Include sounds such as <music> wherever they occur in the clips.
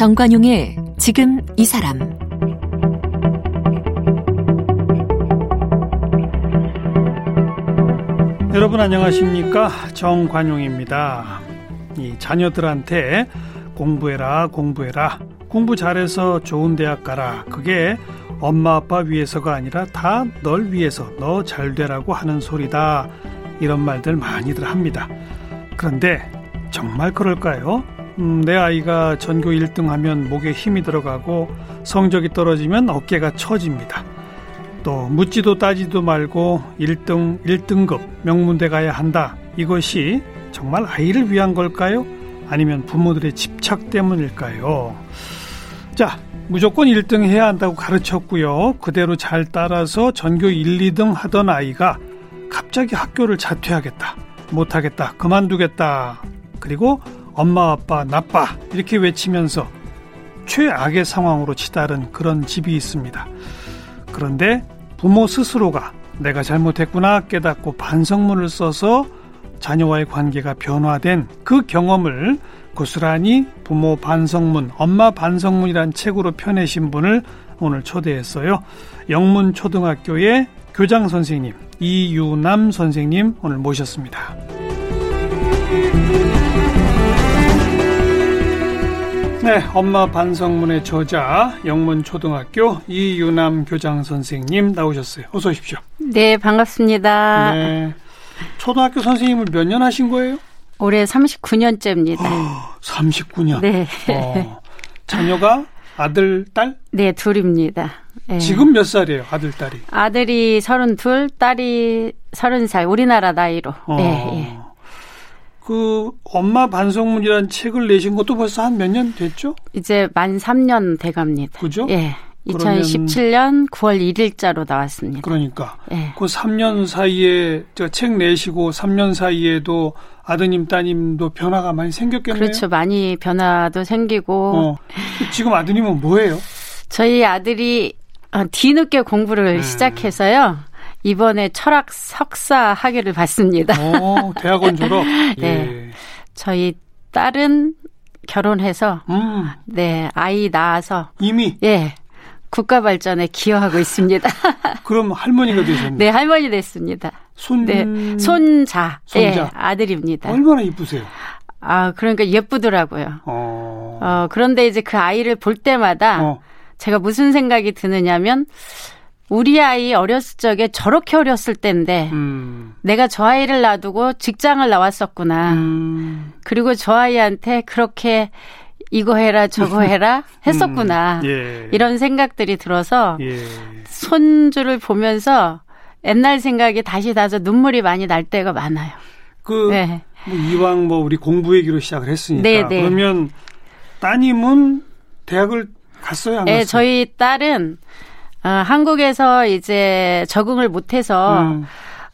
정관용의 지금 이 사람 여러분 안녕하십니까 정관용입니다. 이 자녀들한테 공부해라 공부해라 공부 잘해서 좋은 대학 가라 그게 엄마 아빠 위해서가 아니라 다 널 위해서 너 잘 되라고 하는 소리다 이런 말들 많이들 합니다. 그런데 정말 그럴까요? 음, 내 아이가 전교 1등 하면 목에 힘이 들어가고 성적이 떨어지면 어깨가 처집니다. 또 묻지도 따지도 말고 1등, 1등급 명문대 가야 한다. 이것이 정말 아이를 위한 걸까요? 아니면 부모들의 집착 때문일까요? 자, 무조건 1등 해야 한다고 가르쳤고요. 그대로 잘 따라서 전교 1, 2등 하던 아이가 갑자기 학교를 자퇴하겠다. 못하겠다. 그만두겠다. 그리고 엄마 아빠 나빠 이렇게 외치면서 최악의 상황으로 치달은 그런 집이 있습니다. 그런데 부모 스스로가 내가 잘못했구나 깨닫고 반성문을 써서 자녀와의 관계가 변화된 그 경험을 고스란히 부모 반성문, 엄마 반성문이란 책으로 펴내신 분을 오늘 초대했어요. 영문 초등학교의 교장 선생님, 이유남 선생님 오늘 모셨습니다. 네, 엄마 반성문의 저자 영문초등학교 이유남 교장 선생님 나오셨어요. 어서 오십시오. 네, 반갑습니다. 네. 초등학교 선생님을 몇 년 하신 거예요? 올해 39년째입니다. 어, 39년. 네. 어, 자녀가 아들, 딸? 네, 둘입니다. 네. 지금 몇 살이에요, 아들, 딸이? 아들이 32, 딸이 30살, 우리나라 나이로. 어. 네, 예. 그 엄마 반성문이라는 책을 내신 것도 벌써 한 몇 년 됐죠? 이제 만 3년 돼 갑니다. 그죠? 예. 2017년 9월 1일자로 나왔습니다. 그러니까 예. 그 3년 사이에 책 내시고 3년 사이에도 아드님 따님도 변화가 많이 생겼겠네요. 그렇죠. 많이 변화도 생기고. 어. 지금 아드님은 뭐예요? 저희 아들이 어, 뒤늦게 공부를 네. 시작해서요. 이번에 철학 석사 학위를 받습니다. 오, 대학원 졸업. <laughs> 네. 예. 저희 딸은 결혼해서 음. 네 아이 낳아서 이미 예 국가 발전에 기여하고 있습니다. <laughs> 그럼 할머니가 되셨네. 네 할머니 됐습니다. 손 네, 손자, 손자. 네, 아들입니다. 얼마나 이쁘세요? 아 그러니까 예쁘더라고요. 어. 어 그런데 이제 그 아이를 볼 때마다 어. 제가 무슨 생각이 드느냐면 우리 아이 어렸을 적에 저렇게 어렸을 때인데 음. 내가 저 아이를 놔두고 직장을 나왔었구나. 음. 그리고 저 아이한테 그렇게 이거 해라 저거 <laughs> 해라 했었구나. 음. 예. 이런 생각들이 들어서 예. 손주를 보면서 옛날 생각이 다시 나서 눈물이 많이 날 때가 많아요. 그 네. 뭐 이왕 뭐 우리 공부 얘기로 시작을 했으니까 네, 네. 그러면 따님은 대학을 갔어요? 안 네, 갔어요? 저희 딸은 어, 한국에서 이제 적응을 못해서 음.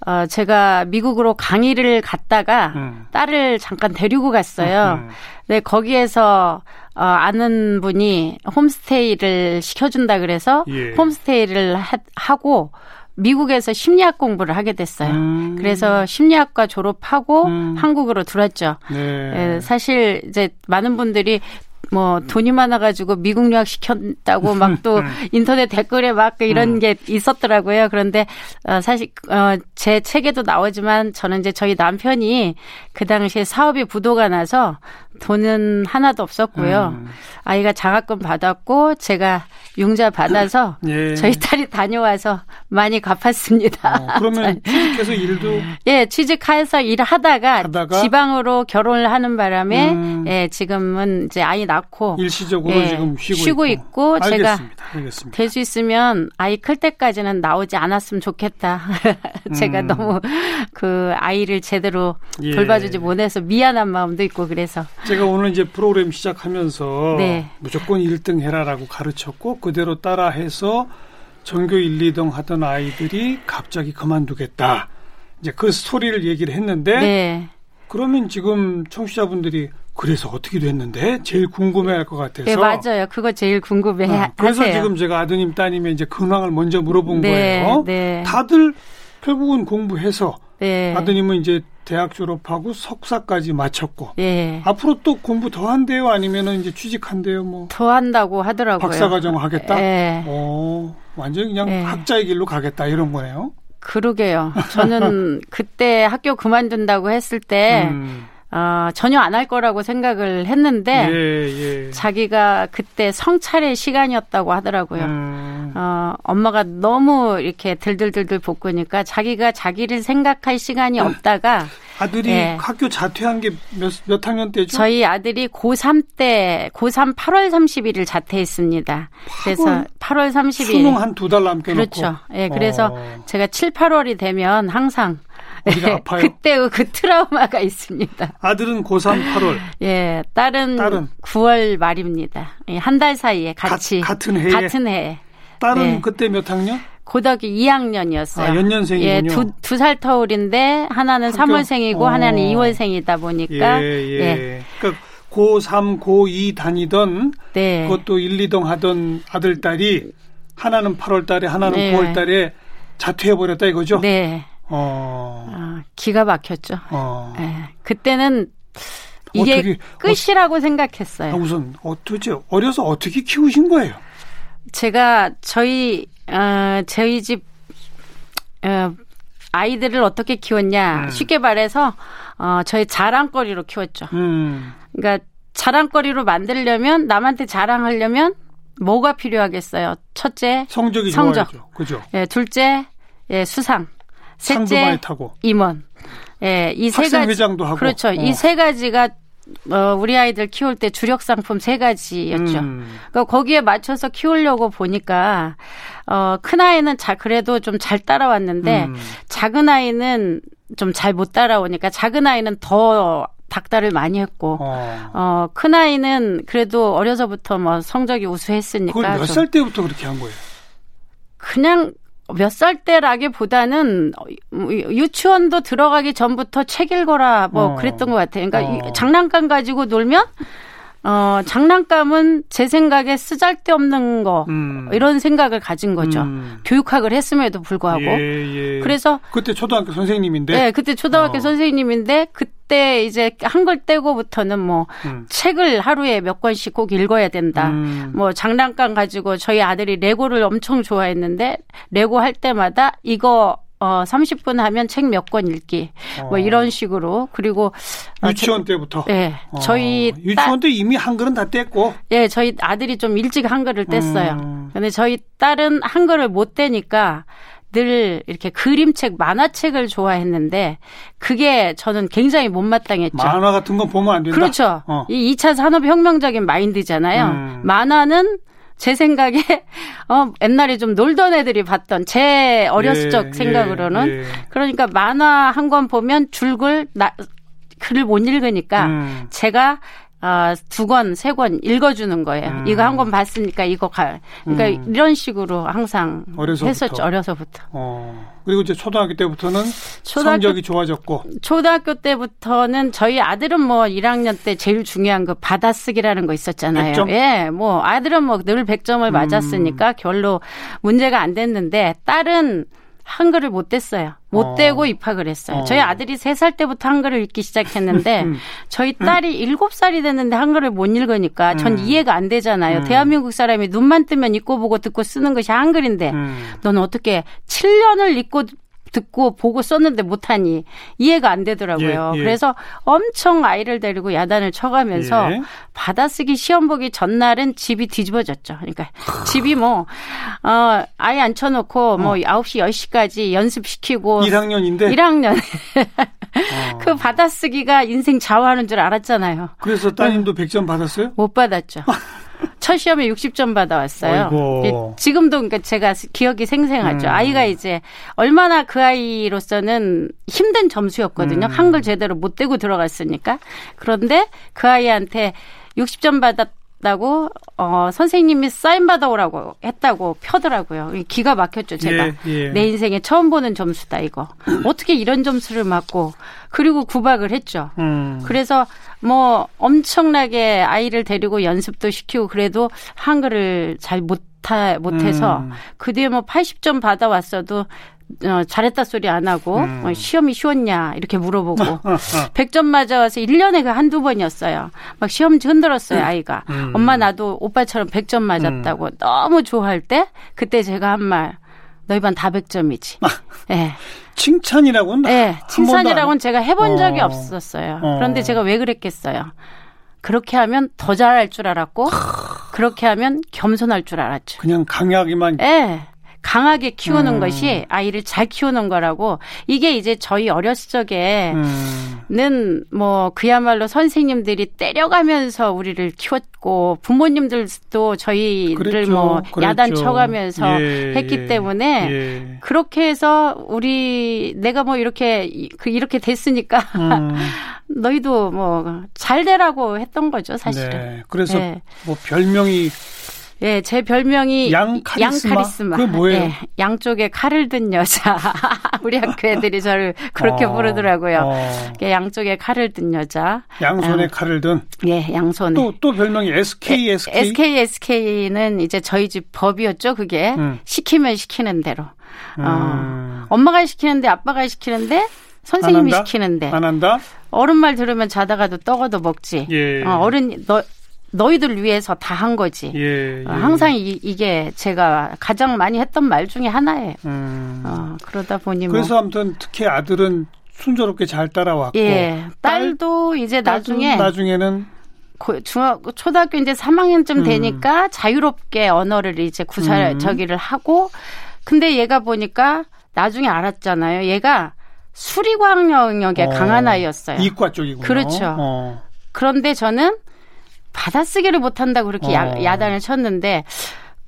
어, 제가 미국으로 강의를 갔다가 음. 딸을 잠깐 데리고 갔어요. 음. 네, 거기에서 어, 아는 분이 홈스테이를 시켜준다 그래서 예. 홈스테이를 하, 하고 미국에서 심리학 공부를 하게 됐어요. 음. 그래서 심리학과 졸업하고 음. 한국으로 들어왔죠. 네. 예, 사실 이제 많은 분들이 뭐 돈이 많아가지고 미국 유학 시켰다고 막 또 인터넷 댓글에 막 이런 음. 게 있었더라고요. 그런데 어, 사실 어, 제 책에도 나오지만 저는 이제 저희 남편이 그 당시에 사업이 부도가 나서 돈은 하나도 없었고요. 음. 아이가 장학금 받았고 제가 융자 받아서 <laughs> 예. 저희 딸이 다녀와서 많이 갚았습니다. 어, 그러면 <laughs> 취직해서 일도 예 취직해서 일하다가 하다가? 지방으로 결혼을 하는 바람에 음. 예 지금은 이제 아이 낳고 일시적으로 예, 지금 쉬고, 쉬고 있고, 있고 제가 될 수 있으면 아이 클 때까지는 나오지 않았으면 좋겠다. <laughs> 제가 음. 너무 그 아이를 제대로 예. 돌봐주 지 못해서 미안한 마음도 있고 그래서 제가 오늘 이제 프로그램 시작하면서 네. 무조건 1등 해라라고 가르쳤고 그대로 따라해서 전교 1, 2등 하던 아이들이 갑자기 그만두겠다. 이제 그 스토리를 얘기를 했는데 네. 그러면 지금 청취자분들이 그래서 어떻게 됐는데 제일 궁금해할 것 같아서. 네 맞아요. 그거 제일 궁금해. 어, 그래서 하세요. 지금 제가 아드님 따님의 이제 근황을 먼저 물어본 네, 거예요. 네. 다들 결국은 공부해서 네. 아드님은 이제 대학 졸업하고 석사까지 마쳤고. 예. 앞으로 또 공부 더 한대요? 아니면은 이제 취직한대요? 뭐. 더 한다고 하더라고요. 박사과정 하겠다? 예. 오, 완전 그냥 예. 학자의 길로 가겠다 이런 거네요. 그러게요. 저는 <laughs> 그때 학교 그만둔다고 했을 때 음. 어, 전혀 안 할 거라고 생각을 했는데 예, 예. 자기가 그때 성찰의 시간이었다고 하더라고요. 음. 어, 엄마가 너무 이렇게 들들들들 볶으니까 자기가 자기를 생각할 시간이 없다가 아들이 예. 학교 자퇴한 게몇 몇 학년 때죠? 저희 아들이 고3 때 고3 8월 30일을 자퇴했습니다. 8월? 그래서 8월 30일 수능 한 두 달 남겨 놓고 그렇죠. 예, 그래서 어. 제가 7, 8월이 되면 항상 어디가 네, 아파요? 그때 그 트라우마가 있습니다. 아들은 고3 8월. 예, 딸은, 딸은? 9월 말입니다. 예, 한 달 사이에 같이 가, 같은 해에 같은 해. 딸은 네. 그때 몇 학년? 고등학교 2학년이었어요. 아, 연년생이군요. 예, 두, 두 살 터울인데 하나는 학교? 3월생이고 어. 하나는 2월생이다 보니까 예, 예. 예. 그러니까 고3, 고2 다니던 네. 그것도 1, 2동 하던 아들 딸이 하나는 8월 달에 하나는 네. 9월 달에 자퇴해 버렸다 이거죠? 네. 어. 아, 기가 막혔죠. 어. 네. 그때는 이게 어떻게, 끝이라고 어, 생각했어요. 아, 우선 어떻게 어려서 어떻게 키우신 거예요? 제가 저희 어, 저희 집 어, 아이들을 어떻게 키웠냐 음. 쉽게 말해서 어, 저희 자랑거리로 키웠죠. 음. 그러니까 자랑거리로 만들려면 남한테 자랑하려면 뭐가 필요하겠어요? 첫째 성적이 성적, 좋아야죠. 그죠? 예, 둘째 예, 수상. 셋째 임원. 예, 이 세 가지 회장도 하고. 그렇죠. 어. 이세 가지가 어, 우리 아이들 키울 때 주력 상품 세 가지였죠. 음. 그러니까 거기에 맞춰서 키우려고 보니까 어, 큰 아이는 자 그래도 좀 잘 따라왔는데 음. 작은 아이는 좀 잘 못 따라오니까 작은 아이는 더 닥달을 많이 했고 어. 어, 큰 아이는 그래도 어려서부터 뭐 성적이 우수했으니까 그걸 몇 살 때부터 그렇게 한 거예요? 그냥 몇 살 때라기보다는 유치원도 들어가기 전부터 책 읽어라 뭐 어. 그랬던 것 같아요. 그러니까 어. 장난감 가지고 놀면 어, 장난감은 제 생각에 쓰잘데없는 거 음. 이런 생각을 가진 거죠. 음. 교육학을 했음에도 불구하고. 예, 예. 그래서 그때 초등학교 선생님인데. 네, 그때 초등학교 어. 선생님인데 그 때 이제 한글 떼고부터는 뭐 음. 책을 하루에 몇 권씩 꼭 읽어야 된다. 음. 뭐 장난감 가지고 저희 아들이 레고를 엄청 좋아했는데 레고 할 때마다 이거 어 30분 하면 책 몇 권 읽기 뭐 어. 뭐 이런 식으로 그리고 어, 유치원 어, 때부터 네 어. 저희 유치원 때 이미 한글은 다 뗐고 예 저희 아들이 좀 일찍 한글을 뗐어요 음. 근데 저희 딸은 한글을 못 떼니까 늘 이렇게 그림책 만화책을 좋아했는데 그게 저는 굉장히 못마땅했죠 만화 같은 거 보면 안 된다 그렇죠 어. 이 2차 산업혁명적인 마인드잖아요 음. 만화는 제 생각에 <laughs> 어 옛날에 좀 놀던 애들이 봤던 제 어렸을 예, 적 생각으로는 예, 예. 그러니까 만화 한 권 보면 줄글 나 글을 못 읽으니까 음. 제가 어, 두 권, 세 권 읽어주는 거예요. 음. 이거 한 권 봤으니까 이거 가. 그러니까 음. 이런 식으로 항상 어려서부터. 했었죠. 어려서부터. 어. 그리고 이제 초등학교 때부터는 초등학교, 성적이 좋아졌고. 초등학교 때부터는 저희 아들은 뭐 1학년 때 제일 중요한 그 받아쓰기라는 거 있었잖아요. 100점? 예, 뭐 아들은 뭐 늘 100점을 맞았으니까 음. 별로 문제가 안 됐는데 딸은 한글을 못 뗐어요. 못 어. 떼고 입학을 했어요. 어. 저희 아들이 세 살 때부터 한글을 읽기 시작했는데 <laughs> 음. 저희 딸이 일곱 살이 됐는데 한글을 못 읽으니까 전 음. 이해가 안 되잖아요. 음. 대한민국 사람이 눈만 뜨면 읽고 보고 듣고 쓰는 것이 한글인데 음. 너는 어떻게 7년을 읽고 듣고 보고 썼는데 못하니 이해가 안 되더라고요. 예, 예. 그래서 엄청 아이를 데리고 야단을 쳐가면서 예. 받아쓰기 시험 보기 전날은 집이 뒤집어졌죠. 그러니까 집이 뭐, 어, 아예 앉혀놓고 뭐 어. 9시, 10시까지 연습시키고. 1학년인데? 1학년. 어. <laughs> 그 받아쓰기가 인생 좌우하는 줄 알았잖아요. 그래서 따님도 100점 받았어요? 못 받았죠. <laughs> 첫 시험에 60점 받아왔어요. 지금도 그러니까 제가 기억이 생생하죠. 음. 아이가 이제 얼마나 그 아이로서는 힘든 점수였거든요. 음. 한글 제대로 못 대고 들어갔으니까. 그런데 그 아이한테 60점 받았 다고 어 선생님이 사인 받아오라고 했다고 펴더라고요. 기가 막혔죠, 제가. 예, 예. 내 인생에 처음 보는 점수다 이거. <clears throat> 어떻게 이런 점수를 맞고 그리고 구박을 했죠. 음. 그래서 뭐 엄청나게 아이를 데리고 연습도 시키고 그래도 한글을 잘 못 못해서 음. 그 뒤에 뭐 80점 받아왔어도 어, 잘했다 소리 안 하고 음. 어, 시험이 쉬웠냐 이렇게 물어보고 <laughs> 100점 맞아와서 1년에 그 한두 번이었어요. 막 시험 흔들었어요, 아이가. 음. 엄마 나도 오빠처럼 100점 맞았다고 음. 너무 좋아할 때 그때 제가 한 말 너희 반다 100점이지. 예. 네. 칭찬이라고는 네, 칭찬이라고는 제가 해본 적이 어. 없었어요. 어. 그런데 제가 왜 그랬겠어요? 그렇게 하면 더 잘할 줄 알았고 그렇게 하면 겸손할 줄 알았죠. 그냥 강하게만. 네. 강하게 키우는 음. 것이 아이를 잘 키우는 거라고 이게 이제 저희 어렸을 적에는 음. 뭐 그야말로 선생님들이 때려가면서 우리를 키웠고 부모님들도 저희를 그랬죠. 뭐 그랬죠. 야단 쳐가면서 예, 했기 예, 때문에 예. 그렇게 해서 우리 내가 뭐 이렇게 그 이렇게 됐으니까 음. <laughs> 너희도 뭐 잘 되라고 했던 거죠 사실은. 네. 그래서 네. 뭐 별명이 예, 제 별명이 양 카리스마. 양 카리스마. 그게 뭐예요? 예, 양쪽에 칼을 든 여자. <laughs> 우리 학교 애들이 저를 그렇게 어, 부르더라고요. 어. 예, 양쪽에 칼을 든 여자. 양손에 어. 칼을 든. 예, 양손에. 또, 또 별명이 SK, SK. SK, SK는 이제 저희 집 법이었죠, 그게. 음. 시키면 시키는 대로. 어, 음. 엄마가 시키는데 아빠가 시키는데 선생님이 안 시키는데. 안 한다? 어른 말 들으면 자다가도 떡어도 먹지. 예. 어, 어른 너 너희들 위해서 다 한 거지. 예, 예. 어, 항상 이, 게 제가 가장 많이 했던 말 중에 하나예요. 음. 어, 그러다 보니 뭐 그래서 뭐. 아무튼 특히 아들은 순조롭게 잘 따라왔고. 예. 딸도 딸, 이제 나중에 나중에는 중학 초등학교 이제 3학년쯤 음. 되니까 자유롭게 언어를 이제 구사 음. 저기를 하고 근데 얘가 보니까 나중에 알았잖아요. 얘가 수리과학 영역에 어, 강한 아이였어요. 이과 쪽이군요. 그렇죠. 어. 그런데 저는 받아쓰기를 못한다고 그렇게 어. 야, 단을 쳤는데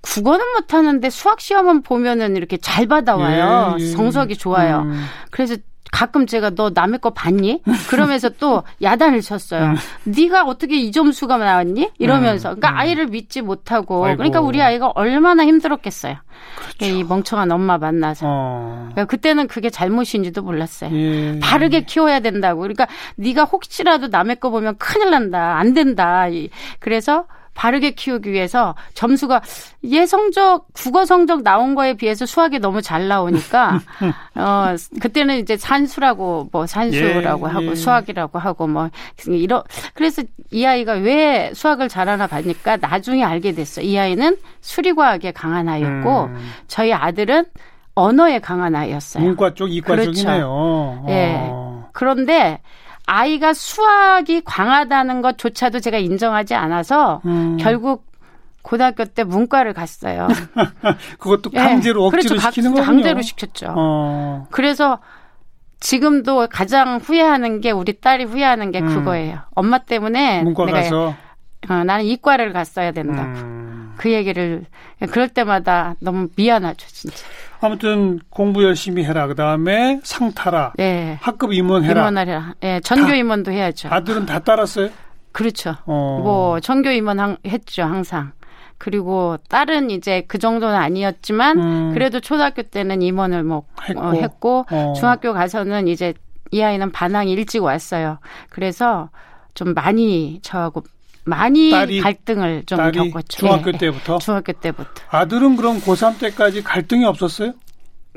국어는 못하는데 수학 시험은 보면은 이렇게 잘 받아와요. 예, 예. 성적이 좋아요. 음. 그래서 가끔 제가 너 남의 거 봤니? 그러면서 또 <laughs> 야단을 쳤어요. 음. 네가 어떻게 이 점수가 나왔니? 이러면서 그러니까 음. 아이를 믿지 못하고 아이고. 그러니까 우리 아이가 얼마나 힘들었겠어요. 그렇죠. 이 멍청한 엄마 만나서 어. 그러니까 그때는 그게 잘못인지도 몰랐어요. 예. 바르게 키워야 된다고. 그러니까 네가 혹시라도 남의 거 보면 큰일 난다. 안 된다. 그래서 바르게 키우기 위해서 점수가 예 성적 국어 성적 나온 거에 비해서 수학이 너무 잘 나오니까 <laughs> 어 그때는 이제 산수라고 뭐 산수라고 예, 하고 예. 수학이라고 하고 뭐 이런 그래서 이 아이가 왜 수학을 잘하나 봐니까 나중에 알게 됐어. 이 아이는 수리과학에 강한 아이였고 음. 저희 아들은 언어에 강한 아이였어요. 문과 쪽, 이과 그렇죠. 쪽이네요. 예. 어. 그런데 아이가 수학이 강하다는 것조차도 제가 인정하지 않아서 음. 결국 고등학교 때 문과를 갔어요. <laughs> 그것도 강제로 네. 억지로 그렇죠. 시키는 거군요. 강제로 시켰죠. 어. 그래서 지금도 가장 후회하는 게 우리 딸이 후회하는 게 음. 그거예요. 엄마 때문에 문과 내가 가서 어, 나는 이과를 갔어야 된다고. 음. 그 얘기를 그럴 때마다 너무 미안하죠, 진짜. 아무튼 공부 열심히 해라. 그다음에 상 타라. 네. 학급 임원 해라. 임원하라. 예, 네, 전교 임원도 해야죠. 아들은 다 따랐어요? 그렇죠. 어. 뭐 전교 임원 했죠, 항상. 그리고 딸은 이제 그 정도는 아니었지만 음. 그래도 초등학교 때는 임원을 뭐 했고, 어, 했고 어. 중학교 가서는 이제 이 아이는 반항이 일찍 왔어요. 그래서 좀 많이 저하고 많이 갈등을 좀 겪었죠. 중학교 네. 때부터? 중학교 때부터. 아들은 그럼 고3 때까지 갈등이 없었어요?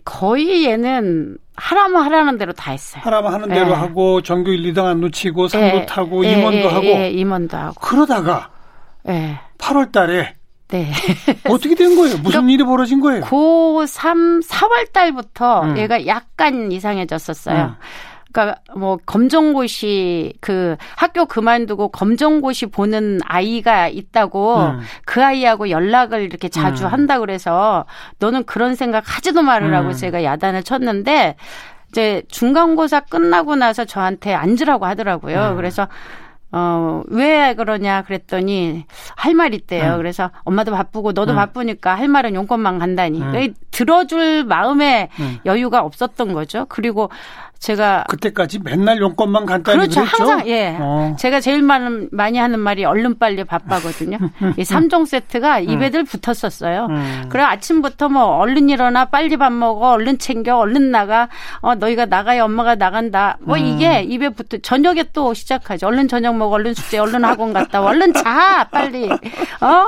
거의 얘는 하라면 하라는 대로 다 했어요. 하라면 하는 대로 네. 하고 전교 1, 2등 안 놓치고 상도 네. 타고 임원도 하고. 임원도 하고. 그러다가 네. 8월 달에 네. <laughs> 어떻게 된 거예요? 무슨 그러니까 일이 벌어진 거예요? 고3 4월 달부터 음. 얘가 약간 이상해졌었어요. 음. 그러니까 뭐 검정고시 그 학교 그만두고 검정고시 보는 아이가 있다고 음. 그 아이하고 연락을 이렇게 자주 음. 한다 그래서 너는 그런 생각 하지도 말으라고 음. 제가 야단을 쳤는데 이제 중간고사 끝나고 나서 저한테 앉으라고 하더라고요. 음. 그래서 어, 왜 그러냐 그랬더니 할 말 있대요. 음. 그래서 엄마도 바쁘고 너도 음. 바쁘니까 할 말은 용건만 간다니. 음. 들어줄 마음에 음. 여유가 없었던 거죠. 그리고 제가 그때까지 맨날 용건만 간단히 그렇죠. 그랬죠? 항상 예. 어. 제가 제일 많은 많이 하는 말이 얼른 빨리 밥하거든요. <laughs> 이 3종 세트가 입에들 붙었었어요. 음. 그래 아침부터 뭐 얼른 일어나 빨리 밥 먹어 얼른 챙겨 얼른 나가 어 너희가 나가야 엄마가 나간다. 뭐 음. 이게 입에 붙어 저녁에 또 시작하죠. 얼른 저녁 먹어 얼른 숙제 얼른 학원 갔다 와 얼른 자 빨리 어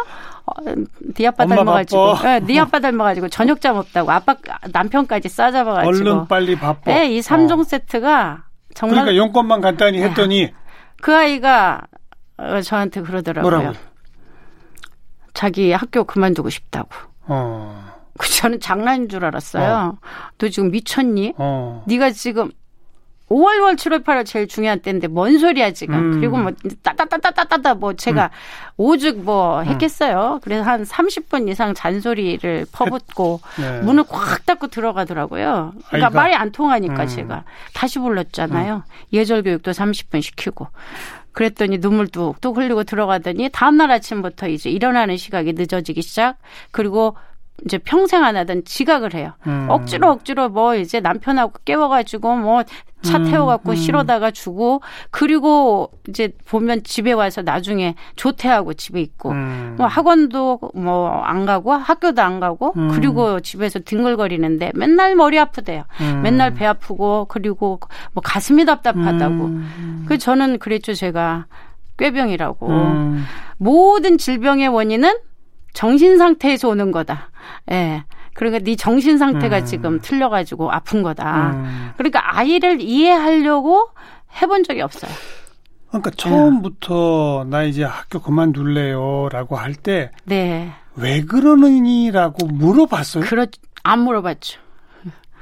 네 아빠 닮아가지고, 네, 네 아빠 닮아가지고 저녁 잠 없다고 아빠 남편까지 싸잡아가지고. 얼른 빨리 바빠. 네, 이 3종 어. 세트가 정말. 그러니까 용건만 간단히 네. 했더니 그 아이가 어, 저한테 그러더라고요. 뭐라고? 자기 학교 그만두고 싶다고. 어. 그 저는 장난인 줄 알았어요. 어. 너 지금 미쳤니? 어. 네가 지금 5월, 6월, 7월, 8월 제일 중요한 때인데 뭔 소리야 지금. 음. 그리고 뭐 따따따따따따 뭐 제가 음. 오죽 뭐 음. 했겠어요. 그래서 한 30분 이상 잔소리를 퍼붓고 네. 문을 꽉 닫고 들어가더라고요. 그러니까 아이가. 말이 안 통하니까 음. 제가 다시 불렀잖아요. 음. 예절 교육도 30분 시키고. 그랬더니 눈물 뚝뚝 흘리고 들어가더니 다음날 아침부터 이제 일어나는 시각이 늦어지기 시작. 그리고 이제 평생 안 하던 지각을 해요. 음. 억지로 억지로 뭐 이제 남편하고 깨워가지고 뭐 차 태워갖고 음. 실어다가 주고 그리고 이제 보면 집에 와서 나중에 조퇴하고 집에 있고 음. 뭐 학원도 뭐 안 가고 학교도 안 가고 음. 그리고 집에서 뒹굴거리는데 맨날 머리 아프대요. 음. 맨날 배 아프고 그리고 뭐 가슴이 답답하다고. 음. 그 저는 그랬죠 제가 꾀병이라고. 모든 질병의 원인은 정신 상태에서 오는 거다. 예. 그러니까 네 정신 상태가 음. 지금 틀려가지고 아픈 거다. 음. 그러니까 아이를 이해하려고 해본 적이 없어요. 그러니까 처음부터 네. 나 이제 학교 그만둘래요라고 할 때, 네. 왜 그러느니라고 물어봤어요? 그렇 안 물어봤죠.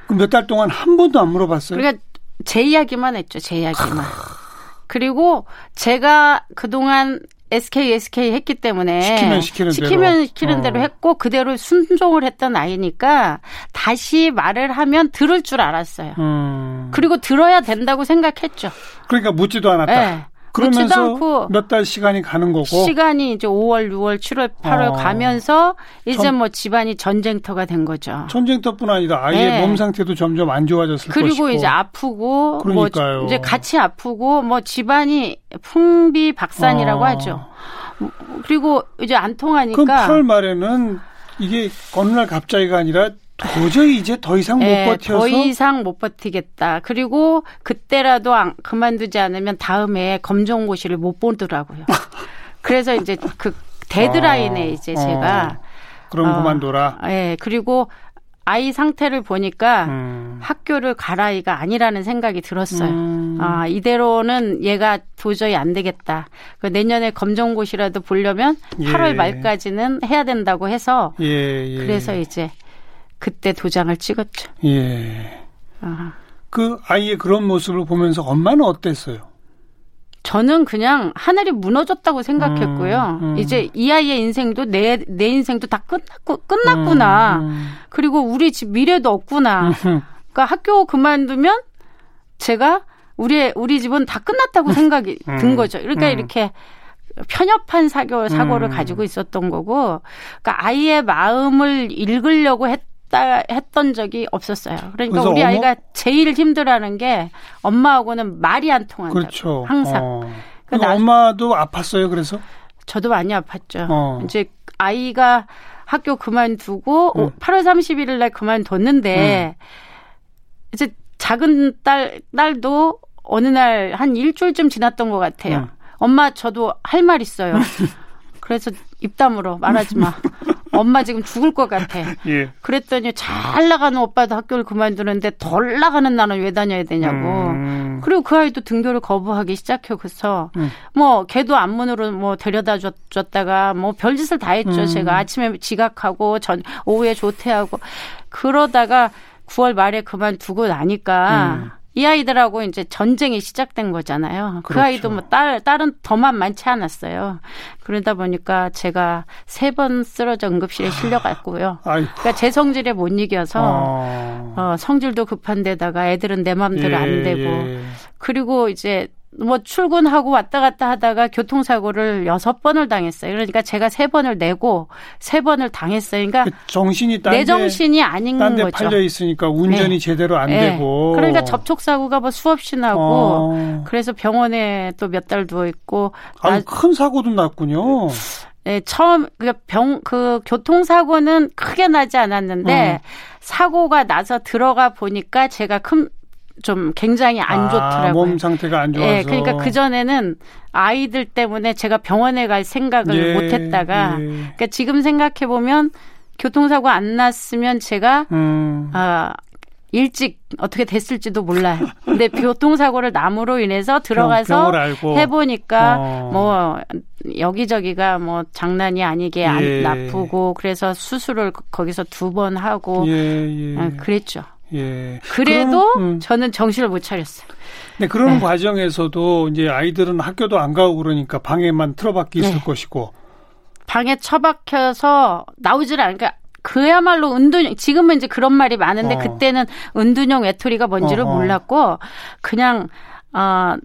몇달 동안 한 번도 안 물어봤어요? 그러니까 제 이야기만 했죠. 제 이야기만. 그리고 제가 그동안 SK SK 했기 때문에 시키면 시키는 시키면 대로, 시키는 어. 대로 했고 그대로 순종을 했던 아이니까 다시 말을 하면 들을 줄 알았어요. 음. 그리고 들어야 된다고 생각했죠. 그러니까 묻지도 않았다. 네. 그러면서 몇 달 시간이 가는 거고 시간이 이제 5월, 6월, 7월, 8월 어. 가면서 이제 전, 뭐 집안이 전쟁터가 된 거죠. 전쟁터뿐 아니라 아이의 네. 몸 상태도 점점 안 좋아졌을 그리고 것이고 그리고 이제 아프고 뭐 그러니까요. 뭐 이제 같이 아프고 뭐 집안이 풍비박산이라고 어. 하죠. 그리고 이제 안 통하니까 그럼 8월 말에는 이게 어느 날 갑자기가 아니라 도저히 이제 더 이상 못 네, 버텨서 더 이상 못 버티겠다. 그리고 그때라도 안, 그만두지 않으면 다음에 검정고시를 못 보더라고요. <laughs> 그래서 이제 그 데드라인에 어, 이제 제가 어, 그럼 어, 그만둬라. 예. 네, 그리고 아이 상태를 보니까 음. 학교를 갈 아이가 아니라는 생각이 들었어요. 음. 아, 이대로는 얘가 도저히 안 되겠다. 그 내년에 검정고시라도 보려면 예. 8월 말까지는 해야 된다고 해서 예, 예. 그래서 이제 그때 도장을 찍었죠. 예. 아. 그 아이의 그런 모습을 보면서 엄마는 어땠어요? 저는 그냥 하늘이 무너졌다고 생각했고요. 음, 음. 이제 이 아이의 인생도 내, 내 인생도 다 끝났고, 끝났구나. 음, 음. 그리고 우리 집 미래도 없구나. 음. 그러니까 학교 그만두면 제가 우리, 우리 집은 다 끝났다고 생각이 음. 든 거죠. 그러니까 이렇게 편협한 사고, 사고를 가지고 있었던 거고, 그러니까 아이의 마음을 읽으려고 했 했다 했던 적이 없었어요. 그러니까 우리? 아이가 제일 힘들어하는 게 엄마하고는 말이 안 통한다. 그렇죠. 항상. 어. 그러니까 엄마도 아팠어요. 그래서 저도 많이 아팠죠. 어. 이제 아이가 학교 그만두고 음. 8월 31일 날 그만뒀는데 음. 이제 작은 딸 딸도 어느 날 한 일주일쯤 지났던 것 같아요. 음. 엄마 저도 할 말 있어요. <laughs> 그래서 입담으로 말하지 마. <laughs> 엄마 지금 죽을 것 같아. <laughs> 예. 그랬더니 잘 나가는 오빠도 학교를 그만두는데 덜 나가는 나는 왜 다녀야 되냐고. 음. 그리고 그 아이도 등교를 거부하기 시작해서 음. 뭐 걔도 안문으로 뭐 데려다 줬, 줬다가 뭐 별짓을 다 했죠. 음. 제가 아침에 지각하고 전 오후에 조퇴하고 그러다가 9월 말에 그만두고 나니까 음. 이 아이들하고 이제 전쟁이 시작된 거잖아요. 그 그렇죠. 아이도 뭐 딸, 딸은 더만 많지 않았어요. 그러다 보니까 제가 세 번 쓰러져 응급실에 아, 실려갔고요. 그러니까 제 성질에 못 이겨서 어. 어, 성질도 급한 데다가 애들은 내 마음대로 예, 안 되고 예. 그리고 이제 뭐 출근하고 왔다 갔다 하다가 교통사고를 여섯 번을 당했어요. 그러니까 제가 세 번을 내고 세 번을 당했어요. 그러니까 그 정신이 내 정신이 아닌 딴데 거죠. 팔려 있으니까 운전이 네. 제대로 안 네. 되고. 그러니까 접촉 사고가 뭐 수없이 나고 어. 그래서 병원에 또 몇 달 누워 있고. 아니, 큰 사고도 났군요. 네, 처음 그병그 교통사고는 크게 나지 않았는데 어. 사고가 나서 들어가 보니까 제가 큰 좀 굉장히 안 아, 좋더라고요. 몸 상태가 안 좋아서. 예, 그러니까 그 전에는 아이들 때문에 제가 병원에 갈 생각을 예, 못 했다가 예. 그러니까 지금 생각해 보면 교통사고 안 났으면 제가 음. 아 일찍 어떻게 됐을지도 몰라요. 근데 <laughs> 교통사고를 남으로 인해서 들어가서 해보니까 어. 뭐 여기저기가 뭐 장난이 아니게 안 예. 나쁘고 그래서 수술을 거기서 두 번 하고 예, 예. 아, 그랬죠. 예. 그래도 그럼, 음. 저는 정신을 못 차렸어요. 네, 그런 네. 과정에서도 이제 아이들은 학교도 안 가고 그러니까 방에만 틀어박혀 있을 네. 것이고 방에 처박혀서 나오질 않으니까 그야말로 은둔형 지금은 이제 그런 말이 많은데 어. 그때는 은둔형 외톨이가 뭔지를 어허. 몰랐고 그냥 어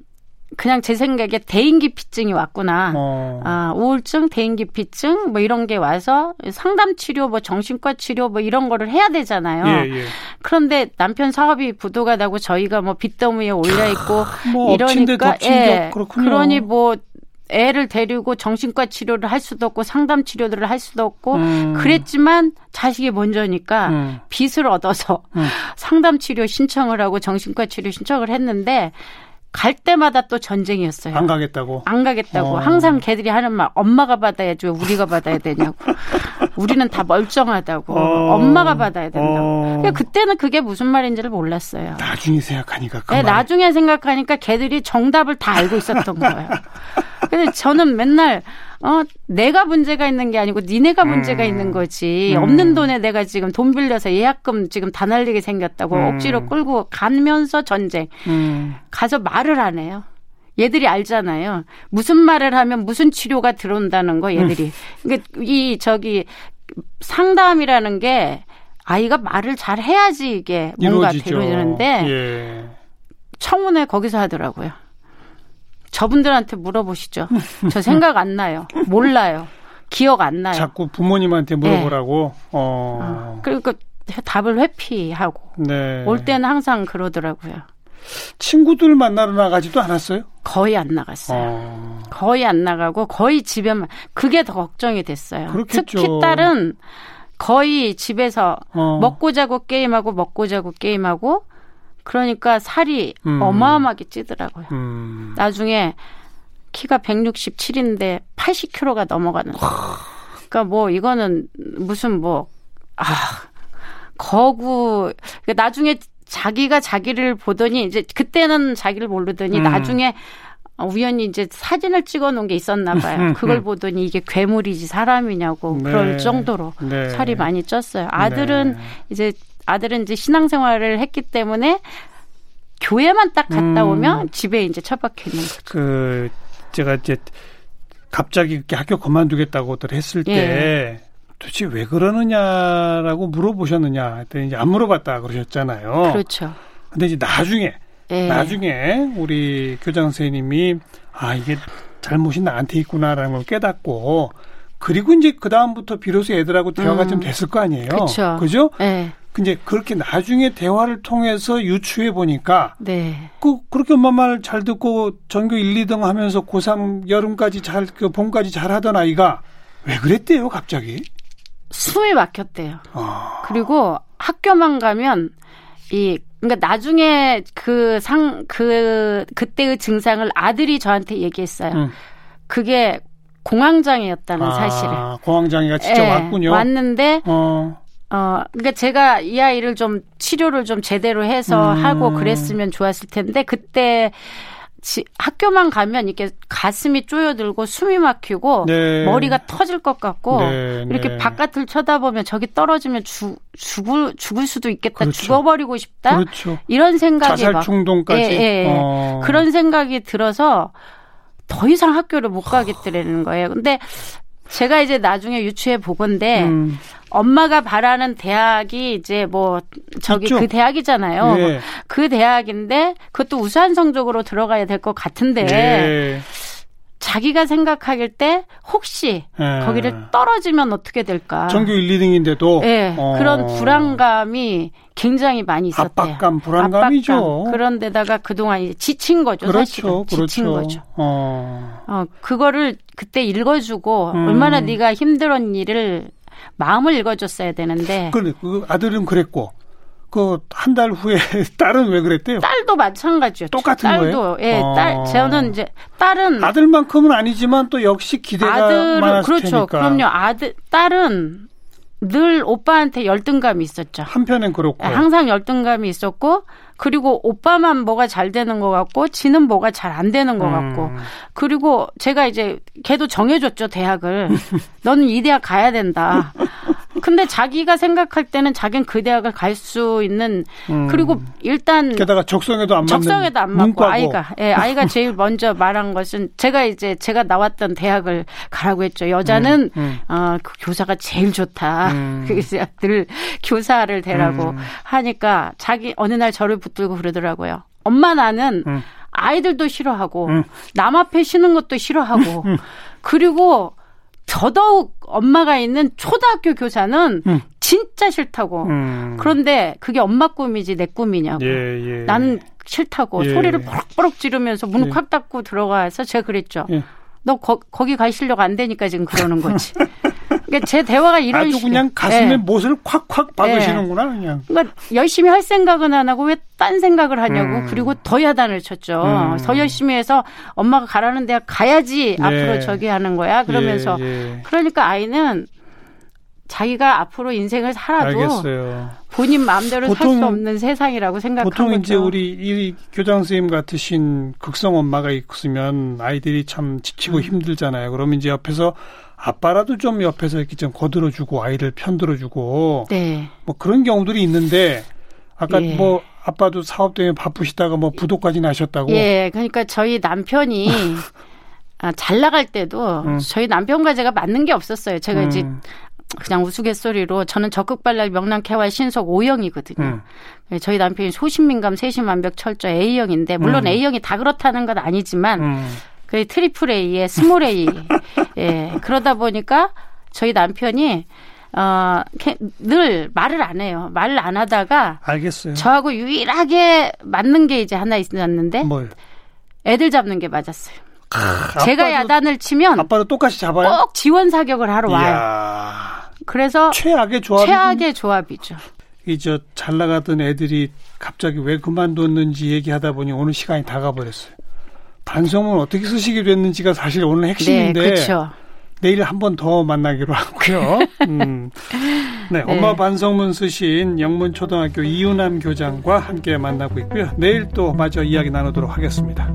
그냥 제 생각에 대인기피증이 왔구나. 어. 아, 우울증, 대인기피증 뭐 이런 게 와서 상담 치료 뭐 정신과 치료 뭐 이런 거를 해야 되잖아요. 예, 예. 그런데 남편 사업이 부도가 나고 저희가 뭐 빚더미 위에 올려 있고 뭐 이러니까 예. 그렇군요. 그러니 뭐 애를 데리고 정신과 치료를 할 수도 없고 상담 치료들을 할 수도 없고 음. 그랬지만 자식이 먼저니까 음. 빚을 얻어서 음. 상담 치료 신청을 하고 정신과 치료 신청을 했는데 갈 때마다 또 전쟁이었어요. 안 가겠다고? 안 가겠다고. 어. 항상 걔들이 하는 말, 엄마가 받아야지 왜 우리가 받아야 되냐고. <laughs> 우리는 다 멀쩡하다고. 어. 엄마가 받아야 된다고. 어. 그때는 그게 무슨 말인지를 몰랐어요. 나중에 생각하니까. 그 네, 나중에 생각하니까 걔들이 정답을 다 알고 있었던 거예요. 근데 저는 맨날 어 내가 문제가 있는 게 아니고 니네가 문제가 음. 있는 거지. 음. 없는 돈에 내가 지금 돈 빌려서 예약금 지금 다 날리게 생겼다고 음. 억지로 끌고 가면서 전쟁. 음. 가서 말을 안 해요. 얘들이 알잖아요. 무슨 말을 하면 무슨 치료가 들어온다는 거 얘들이. 음. 그러니까 이 저기 상담이라는 게 아이가 말을 잘 해야지 이게 뭔가 이루어지는데 예. 청문회 거기서 하더라고요. 저분들한테 물어보시죠. 저 생각 안 나요. 몰라요. 기억 안 나요. 자꾸 부모님한테 물어보라고. 네. 어. 어. 그리고 답을 회피하고. 네. 올 때는 항상 그러더라고요. 친구들 만나러 나가지도 않았어요? 거의 안 나갔어요. 어. 거의 안 나가고 거의 집에만 그게 더 걱정이 됐어요. 그렇겠죠. 특히 딸은 거의 집에서 어. 먹고 자고 게임하고 먹고 자고 게임하고 그러니까 살이 음. 어마어마하게 찌더라고요. 음. 나중에 키가 167인데 80kg가 넘어가는. 그러니까 뭐 이거는 무슨 뭐 아, 거구 그러니까 나중에 자기가 자기를 보더니 이제 그때는 자기를 모르더니 음. 나중에 우연히 이제 사진을 찍어 놓은 게 있었나 봐요. 음, 그걸 음. 보더니 이게 괴물이지 사람이냐고 네. 그럴 정도로 네. 살이 많이 쪘어요. 아들은 네. 이제 아들은 이제 신앙생활을 했기 때문에 교회만 딱 갔다 음. 오면 집에 이제 처박혀 있는 거죠. 그 제가 이제 갑자기 이렇게 학교 그만두겠다고들 했을 예. 때 도대체 왜 그러느냐라고 물어보셨느냐 했더니 이제 안 물어봤다 그러셨잖아요. 그렇죠. 근데 이제 나중에 예. 나중에 우리 교장 선생님이 아 이게 잘못이 나한테 있구나라는 걸 깨닫고 그리고 이제 그 다음부터 비로소 애들하고 대화가 음. 좀 됐을 거 아니에요. 그렇죠. 그죠? 예. 근데 그렇게 나중에 대화를 통해서 유추해 보니까 네. 그 그렇게 엄마 말 잘 듣고 전교 1, 2등 하면서 고3 여름까지 잘 그 봄까지 잘 하던 아이가 왜 그랬대요, 갑자기? 숨이 막혔대요. 아. 그리고 학교만 가면 이 그러니까 나중에 그 상 그 그때의 증상을 아들이 저한테 얘기했어요. 음. 그게 공황장애였다는 아, 사실을. 공황장애가 진짜 네, 왔군요. 왔는데 어. 어, 그러니까 제가 이 아이를 좀 치료를 좀 제대로 해서 음. 하고 그랬으면 좋았을 텐데 그때 지, 학교만 가면 이렇게 가슴이 쪼여들고 숨이 막히고 네. 머리가 터질 것 같고 네, 이렇게 네. 바깥을 쳐다보면 저기 떨어지면 죽, 죽을 죽을 수도 있겠다 그렇죠. 죽어버리고 싶다 그렇죠. 이런 생각이 자살 충동까지 예, 예, 예. 어. 그런 생각이 들어서 더 이상 학교를 못 가겠더라는 거예요. 근데 제가 이제 나중에 유추해 보건데 음. 엄마가 바라는 대학이 이제 뭐 저기 있죠. 그 대학이잖아요. 예. 그 대학인데 그것도 우수한 성적으로 들어가야 될 것 같은데 예. 자기가 생각하길 때 혹시 예. 거기를 떨어지면 어떻게 될까? 전교 1, 2등인데도 예. 어. 그런 불안감이 굉장히 많이 있었대요. 압박감, 불안감이죠. 압박감. 그런데다가 그동안 이제 지친 거죠. 그렇죠, 사실은. 그렇죠. 지친 거죠. 어. 어, 그거를 그때 읽어주고 음. 얼마나 네가 힘들었 일을 마음을 읽어줬어야 되는데. 그래, 그 아들은 그랬고 그 한 달 후에 <laughs> 딸은 왜 그랬대요? 딸도 마찬가지죠. 똑같은 딸도, 거예요? 예, 어. 딸 저는 이제 딸은 아들만큼은 아니지만 또 역시 기대가 아들은 많았을 그렇죠. 테니까. 그럼요. 아들 딸은 늘 오빠한테 열등감이 있었죠. 한편엔 그렇고. 예, 항상 열등감이 있었고 그리고 오빠만 뭐가 잘 되는 것 같고 지는 뭐가 잘 안 되는 것 같고 음. 그리고 제가 이제 걔도 정해줬죠 대학을 <laughs> 너는 이 대학 가야 된다. 근데 자기가 생각할 때는 자기는 그 대학을 갈 수 있는 음. 그리고 일단 게다가 적성에도 안 맞는 적성에도 안 맞고 문과고. 아이가 예 아이가 제일 먼저 말한 것은 제가 이제 제가 나왔던 대학을 가라고 했죠 여자는 음, 어, 그 교사가 제일 좋다 음. 그래서 늘 교사를 대라고 음. 하니까 자기 어느 날 저를 붙들고 그러더라고요 엄마 나는 음. 아이들도 싫어하고 음. 남 앞에 쉬는 것도 싫어하고 그리고 더더욱 엄마가 있는 초등학교 교사는 음. 진짜 싫다고 음. 그런데 그게 엄마 꿈이지 내 꿈이냐고 예, 예. 나는 싫다고 예. 소리를 뽀록뽀록 지르면서 문을 예. 콱 닫고 들어가서 제가 그랬죠. 예. 너 거, 거기 갈 실력 안 되니까 지금 그러는 거지. 그러니까 제 대화가 이런 아주. 그냥 가슴에 예. 못을 콱콱 박으시는구나 그냥. 그러니까 열심히 할 생각은 안 하고 왜 딴 생각을 하냐고 음. 그리고 더 야단을 쳤죠. 음. 더 열심히 해서 엄마가 가라는 대학 가야지 예. 앞으로 저기 하는 거야. 그러면서 예, 예. 그러니까 아이는 자기가 앞으로 인생을 살아도 알겠어요. 본인 마음대로 살 수 없는 세상이라고 생각한 보통 거죠. 이제 우리 이 교장 선생님 같으신 극성 엄마가 있으면 아이들이 참 음. 지치고 힘들잖아요. 그러면 이제 옆에서 아빠라도 좀 옆에서 이렇게 좀 거들어주고 아이를 편들어주고 네. 뭐 그런 경우들이 있는데 아까 예. 뭐 아빠도 사업 때문에 바쁘시다가 뭐 부도까지 나셨다고. 예, 그러니까 저희 남편이 <laughs> 아, 잘 나갈 때도 음. 저희 남편과 제가 맞는 게 없었어요. 제가 이제 음, 그냥 우스갯소리로 저는 적극 발랄 명랑 쾌활 신속 O형이거든요. 음. 예, 저희 남편이 소심 민감 세심 완벽 철저 A형인데 물론 음. A형이 다 그렇다는 건 아니지만 음. 그 triple A에 small A <laughs> 예 그러다 보니까 저희 남편이 어 늘 말을 안 해요. 말을 안 하다가 알겠어요. 저하고 유일하게 맞는 게 이제 하나 있었는데 뭘? 애들 잡는 게 맞았어요. 제가 아빠도- 야단을 치면 아빠도 똑같이 잡아요. 꼭 지원 사격을 하러 와요. 이야, 그래서 최악의 조합이 최악의 조합이죠. 이저 잘 나가던 애들이 갑자기 왜 그만뒀는지 얘기하다 보니 오늘 시간이 다 가버렸어요. 반성문 어떻게 쓰시게 됐는지가 사실 오늘 네, 핵심인데 그렇죠. 내일 한 번 더 만나기로 하고요. <laughs> 음. 네, 엄마 반성문 쓰신 영문초등학교 이윤남 교장과 함께 만나고 있고요. 내일 또 마저 이야기 나누도록 하겠습니다.